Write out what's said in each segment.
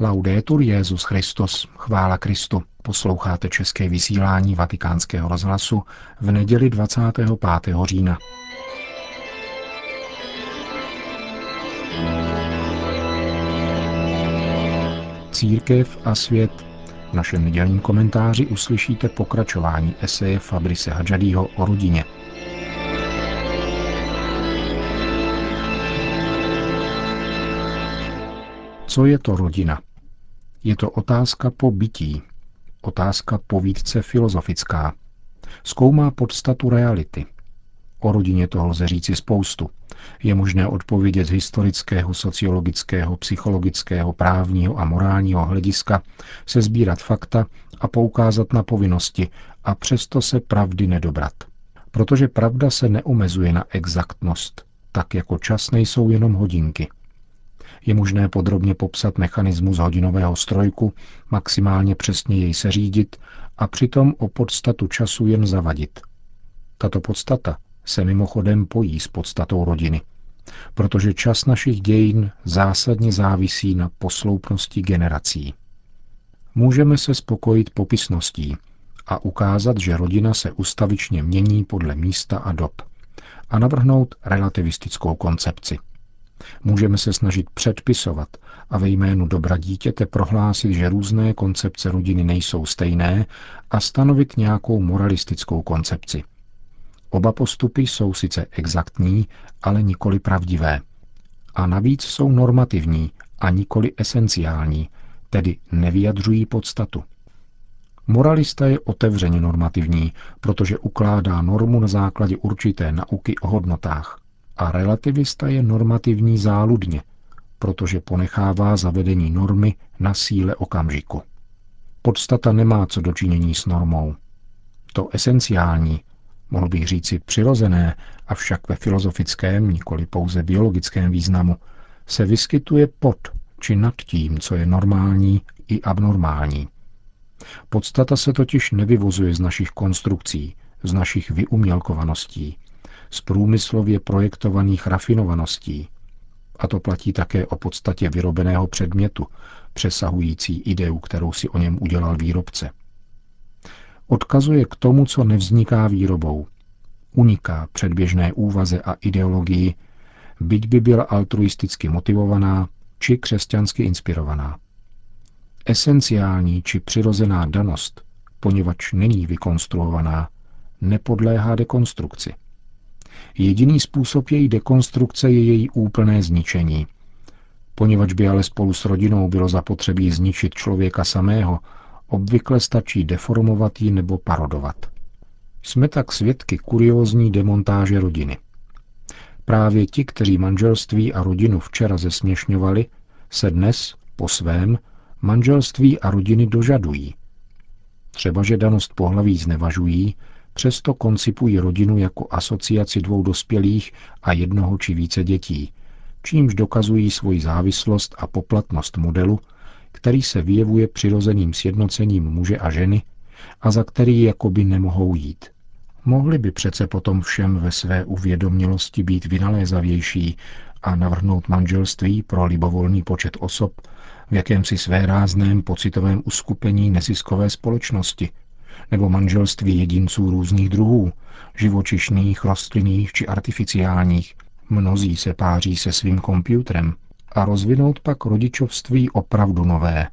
Laudetur Jezus Christus, chvála Kristu. Posloucháte české vysílání Vatikánského rozhlasu v neděli 25. října. Církev a svět. V našem nedělním komentáři uslyšíte pokračování eseje Fabrice Hadžadího o rodině – Co je to rodina? Je to otázka po bytí, otázka povídce filozofická. Zkoumá podstatu reality. O rodině toho lze říci spoustu. Je možné odpovědět z historického, sociologického, psychologického, právního a morálního hlediska, se sbírat fakta a poukázat na povinnosti a přesto se pravdy nedobrat. Protože pravda se neomezuje na exaktnost, tak jako čas nejsou jenom hodinky. Je možné podrobně popsat mechanismus hodinového strojku, maximálně přesně jej seřídit a přitom o podstatu času jen zavadit. Tato podstata se mimochodem pojí s podstatou rodiny, protože čas našich dějin zásadně závisí na posloupnosti generací. Můžeme se spokojit popisností a ukázat, že rodina se ustavičně mění podle místa a dob a navrhnout relativistickou koncepci. Můžeme se snažit předpisovat a ve jménu dobra dítěte prohlásit, že různé koncepce rodiny nejsou stejné a stanovit nějakou moralistickou koncepci. Oba postupy jsou sice exaktní, ale nikoli pravdivé. A navíc jsou normativní a nikoli esenciální, tedy nevyjadřují podstatu. Moralista je otevřeně normativní, protože ukládá normu na základě určité nauky o hodnotách a relativista je normativní záludně, protože ponechává zavedení normy na síle okamžiku. Podstata nemá co dočinění s normou. To esenciální, mohl bych říci přirozené, avšak ve filozofickém, nikoli pouze biologickém významu, se vyskytuje pod či nad tím, co je normální i abnormální. Podstata se totiž nevyvozuje z našich konstrukcí, z našich vyumělkovaností, z průmyslově projektovaných rafinovaností. A to platí také o podstatě vyrobeného předmětu, přesahující ideu, kterou si o něm udělal výrobce. Odkazuje k tomu, co nevzniká výrobou. Uniká předběžné úvaze a ideologii, byť by byla altruisticky motivovaná či křesťansky inspirovaná. Esenciální či přirozená danost, poněvadž není vykonstruovaná, nepodléhá dekonstrukci. Jediný způsob její dekonstrukce je její úplné zničení. Poněvadž by ale spolu s rodinou bylo zapotřebí zničit člověka samého, obvykle stačí deformovat ji nebo parodovat. Jsme tak svědky kuriózní demontáže rodiny. Právě ti, kteří manželství a rodinu včera zesměšňovali, se dnes, po svém, manželství a rodiny dožadují. Třeba, že danost pohlaví znevažují, Přesto koncipují rodinu jako asociaci dvou dospělých a jednoho či více dětí, čímž dokazují svoji závislost a poplatnost modelu, který se vyjevuje přirozeným sjednocením muže a ženy a za který jakoby nemohou jít. Mohli by přece potom všem ve své uvědomělosti být vynalézavější a navrhnout manželství pro libovolný počet osob v jakémsi své rázném pocitovém uskupení neziskové společnosti – nebo manželství jedinců různých druhů, živočišných, rostlinných či artificiálních. Mnozí se páří se svým počítačem a rozvinout pak rodičovství opravdu nové,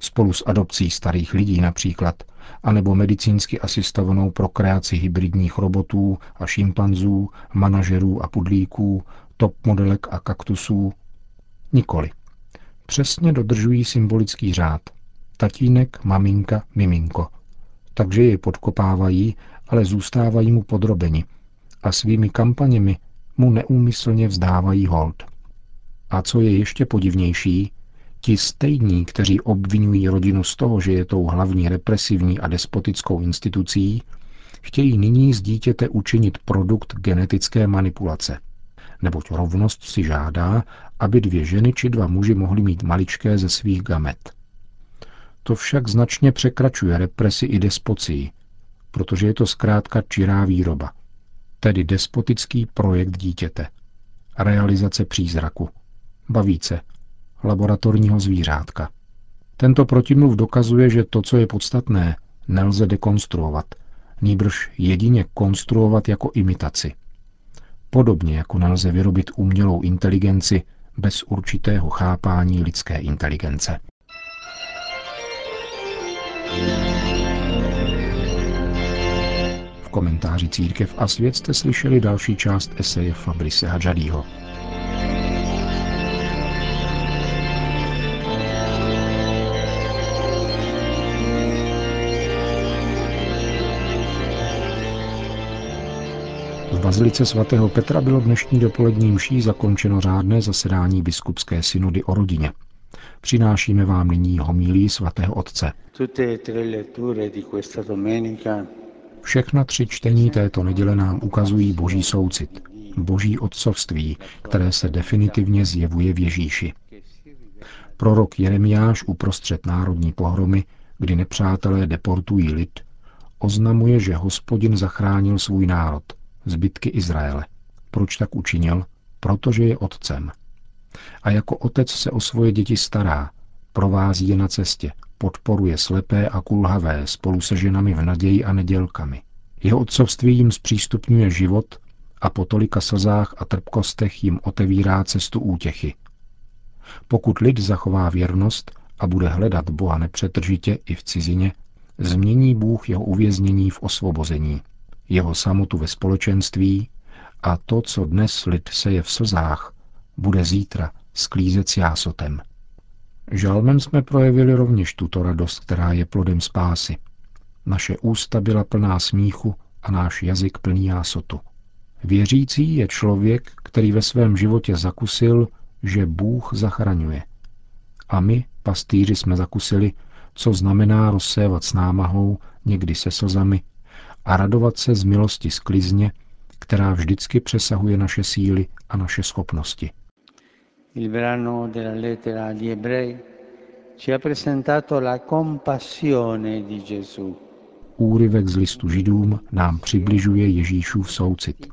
spolu s adopcí starých lidí například, anebo medicínsky asistovanou prokreaci hybridních robotů a šimpanzů, manažerů a pudlíků, top modelek a kaktusů. Nikoli. Přesně dodržují symbolický řád. Tatínek, maminka, miminko takže je podkopávají, ale zůstávají mu podrobeni a svými kampaněmi mu neúmyslně vzdávají hold. A co je ještě podivnější, ti stejní, kteří obvinují rodinu z toho, že je tou hlavní represivní a despotickou institucí, chtějí nyní z dítěte učinit produkt genetické manipulace. Neboť rovnost si žádá, aby dvě ženy či dva muži mohli mít maličké ze svých gamet. To však značně překračuje represi i despocii, protože je to zkrátka čirá výroba, tedy despotický projekt dítěte, realizace přízraku, bavíce, laboratorního zvířátka. Tento protimluv dokazuje, že to, co je podstatné, nelze dekonstruovat, nýbrž jedině konstruovat jako imitaci. Podobně jako nelze vyrobit umělou inteligenci bez určitého chápání lidské inteligence. V komentáři Církev a svět jste slyšeli další část eseje Fabrice Hadžadího. V bazilice svatého Petra bylo dnešní dopolední mší zakončeno řádné zasedání biskupské synody o rodině. Přinášíme vám nyní homílí svatého otce. Všechna tři čtení této neděle nám ukazují boží soucit, boží otcovství, které se definitivně zjevuje v Ježíši. Prorok Jeremiáš uprostřed národní pohromy, kdy nepřátelé deportují lid, oznamuje, že hospodin zachránil svůj národ, zbytky Izraele. Proč tak učinil? Protože je otcem. A jako otec se o svoje děti stará, provází je na cestě, podporuje slepé a kulhavé spolu se ženami v naději a nedělkami. Jeho otcovství jim zpřístupňuje život a po tolika slzách a trpkostech jim otevírá cestu útěchy. Pokud lid zachová věrnost a bude hledat Boha nepřetržitě i v cizině, změní Bůh jeho uvěznění v osvobození, jeho samotu ve společenství a to, co dnes lid seje v slzách, bude zítra sklízet s jásotem. Žalmem jsme projevili rovněž tuto radost, která je plodem spásy. Naše ústa byla plná smíchu a náš jazyk plný jásotu. Věřící je člověk, který ve svém životě zakusil, že Bůh zachraňuje. A my, pastýři, jsme zakusili, co znamená rozsévat s námahou, někdy se slzami, a radovat se z milosti sklizně, která vždycky přesahuje naše síly a naše schopnosti. Il brano della lettera agli ebrei ci ha presentato la compassione di Gesù. Úryvek z listu židům nám přibližuje Ježíšův soucit.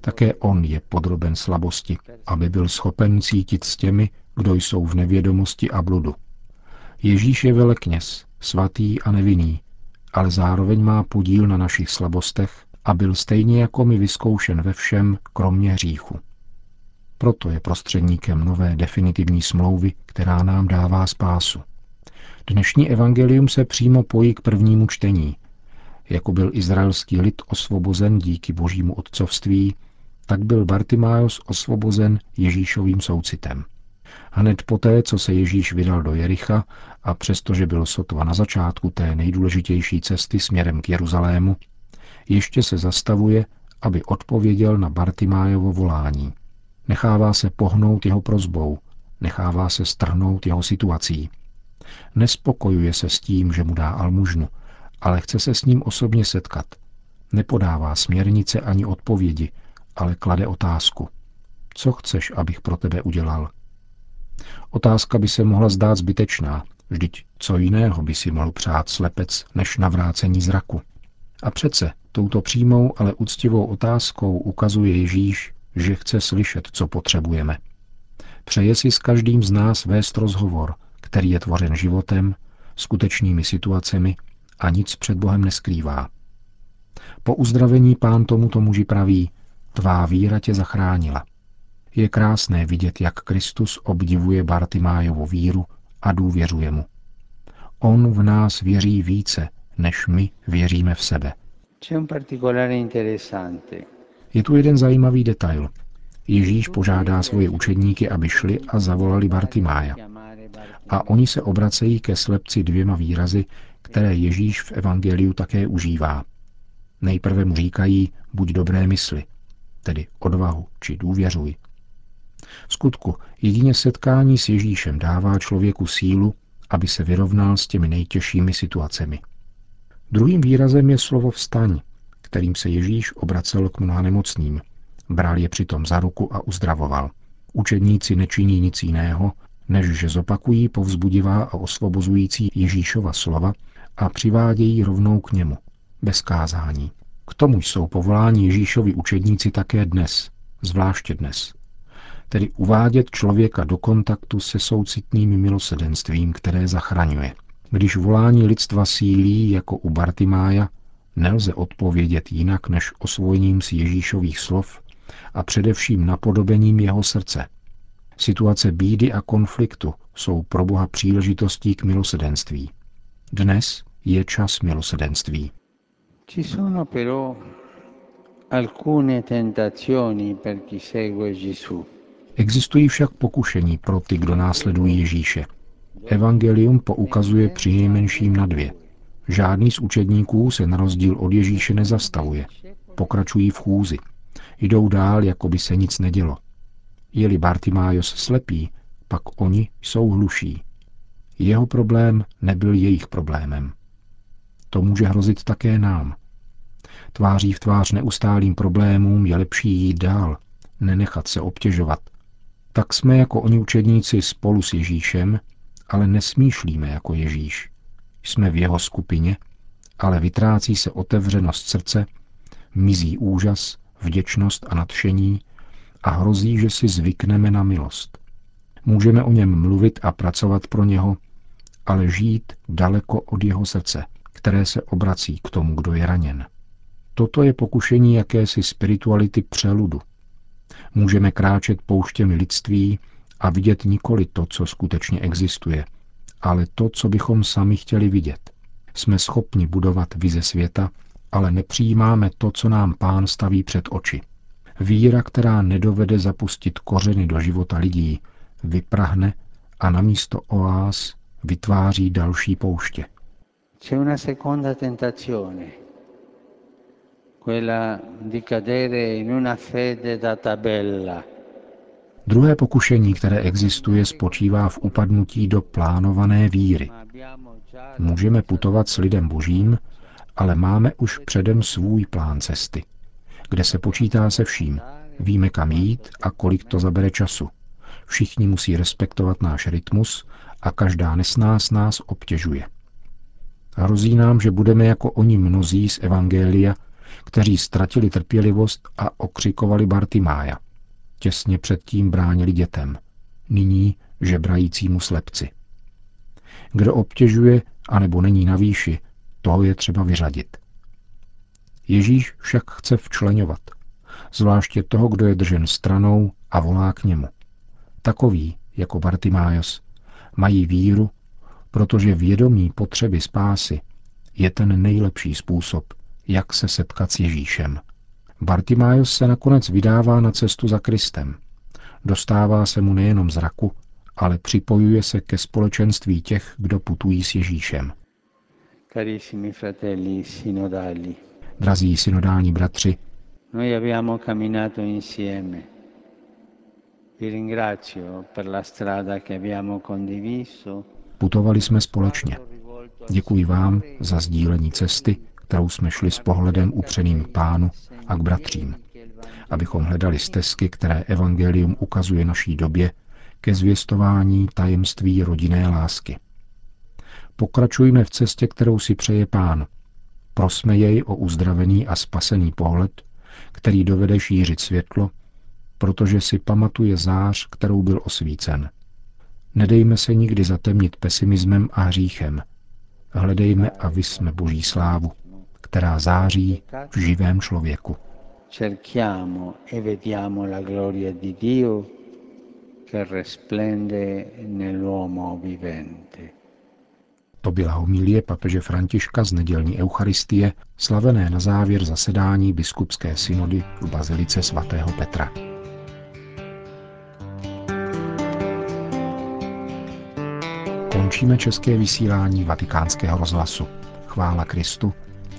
Také on je podroben slabosti, aby byl schopen cítit s těmi, kdo jsou v nevědomosti a bludu. Ježíš je velekněz, svatý a nevinný, ale zároveň má podíl na našich slabostech a byl stejně jako my vyzkoušen ve všem, kromě hříchu. Proto je prostředníkem nové definitivní smlouvy, která nám dává spásu. Dnešní evangelium se přímo pojí k prvnímu čtení. Jako byl izraelský lid osvobozen díky božímu otcovství, tak byl Bartimájos osvobozen Ježíšovým soucitem. Hned poté, co se Ježíš vydal do Jericha a přestože byl sotva na začátku té nejdůležitější cesty směrem k Jeruzalému, ještě se zastavuje, aby odpověděl na Bartimájovo volání. Nechává se pohnout jeho prozbou, nechává se strhnout jeho situací. Nespokojuje se s tím, že mu dá almužnu, ale chce se s ním osobně setkat. Nepodává směrnice ani odpovědi, ale klade otázku. Co chceš, abych pro tebe udělal? Otázka by se mohla zdát zbytečná, vždyť co jiného by si mohl přát slepec než navrácení zraku. A přece touto přímou, ale úctivou otázkou ukazuje Ježíš, že chce slyšet, co potřebujeme. Přeje si s každým z nás vést rozhovor, který je tvořen životem, skutečnými situacemi a nic před Bohem neskrývá. Po uzdravení pán tomuto muži praví, tvá víra tě zachránila. Je krásné vidět, jak Kristus obdivuje Bartimájovu víru a důvěřuje mu. On v nás věří více, než my věříme v sebe. Je tu jeden zajímavý detail. Ježíš požádá svoje učedníky, aby šli a zavolali Bartimája. A oni se obracejí ke slepci dvěma výrazy, které Ježíš v Evangeliu také užívá. Nejprve mu říkají, buď dobré mysli, tedy odvahu či důvěřuj. V skutku, jedině setkání s Ježíšem dává člověku sílu, aby se vyrovnal s těmi nejtěžšími situacemi. Druhým výrazem je slovo vstaň, kterým se Ježíš obracel k mnoha nemocným. Bral je přitom za ruku a uzdravoval. Učedníci nečiní nic jiného, než že zopakují povzbudivá a osvobozující Ježíšova slova a přivádějí rovnou k němu, bez kázání. K tomu jsou povoláni Ježíšovi učedníci také dnes, zvláště dnes. tedy uvádět člověka do kontaktu se soucitným milosedenstvím, které zachraňuje. Když volání lidstva sílí jako u Bartimája, nelze odpovědět jinak než osvojením z Ježíšových slov a především napodobením jeho srdce. Situace bídy a konfliktu jsou pro Boha příležitostí k milosedenství. Dnes je čas milosedenství. Ci sono però alcune tentazioni per chi segue Gesù. Existují však pokušení pro ty, kdo následují Ježíše. Evangelium poukazuje při nejmenším na dvě. Žádný z učedníků se na rozdíl od Ježíše nezastavuje. Pokračují v chůzi. Jdou dál, jako by se nic nedělo. Je-li Bartimájos slepý, pak oni jsou hluší. Jeho problém nebyl jejich problémem. To může hrozit také nám. Tváří v tvář neustálým problémům je lepší jít dál, nenechat se obtěžovat. Tak jsme jako oni učedníci spolu s Ježíšem, ale nesmýšlíme jako Ježíš. Jsme v jeho skupině, ale vytrácí se otevřenost srdce, mizí úžas, vděčnost a nadšení a hrozí, že si zvykneme na milost. Můžeme o něm mluvit a pracovat pro něho, ale žít daleko od jeho srdce, které se obrací k tomu, kdo je raněn. Toto je pokušení jakési spirituality přeludu. Můžeme kráčet pouštěmi lidství a vidět nikoli to, co skutečně existuje, ale to, co bychom sami chtěli vidět. Jsme schopni budovat vize světa, ale nepřijímáme to, co nám pán staví před oči. Víra, která nedovede zapustit kořeny do života lidí, vyprahne a namísto oáz vytváří další pouště. C'è una seconda tentazione, quella di cadere in una fede da tabella. Druhé pokušení, které existuje, spočívá v upadnutí do plánované víry. Můžeme putovat s lidem božím, ale máme už předem svůj plán cesty, kde se počítá se vším. Víme, kam jít a kolik to zabere času. Všichni musí respektovat náš rytmus a každá nesnás nás obtěžuje. Hrozí nám, že budeme jako oni mnozí z Evangelia, kteří ztratili trpělivost a okřikovali Bartimája. Těsně předtím bránili dětem, nyní žebrajícímu slepci. Kdo obtěžuje anebo není na výši, toho je třeba vyřadit. Ježíš však chce včlenovat, zvláště toho, kdo je držen stranou a volá k němu. Takový, jako Bartimájos, mají víru, protože vědomí potřeby spásy je ten nejlepší způsob, jak se setkat s Ježíšem. Bartimájos se nakonec vydává na cestu za Kristem. Dostává se mu nejenom zraku, ale připojuje se ke společenství těch, kdo putují s Ježíšem. Carissimi fratelli sinodali. Drazí synodální bratři, Noi abbiamo camminato insieme. Vi ringrazio per la strada che abbiamo condiviso. Putovali jsme společně. Děkuji vám za sdílení cesty, kterou jsme šli s pohledem upřeným k pánu a k bratřím, abychom hledali stezky, které Evangelium ukazuje naší době ke zvěstování tajemství rodinné lásky. Pokračujme v cestě, kterou si přeje pán. Prosme jej o uzdravený a spasený pohled, který dovede šířit světlo, protože si pamatuje zář, kterou byl osvícen. Nedejme se nikdy zatemnit pesimismem a hříchem. Hledejme a vysme Boží slávu, která září v živém člověku. Cerchiamo e vediamo la gloria di Dio che resplende nell'uomo vivente. To byla homilie papeže Františka z nedělní Eucharistie, slavené na závěr zasedání biskupské synody v Bazilice svatého Petra. Končíme české vysílání vatikánského rozhlasu. Chvála Kristu.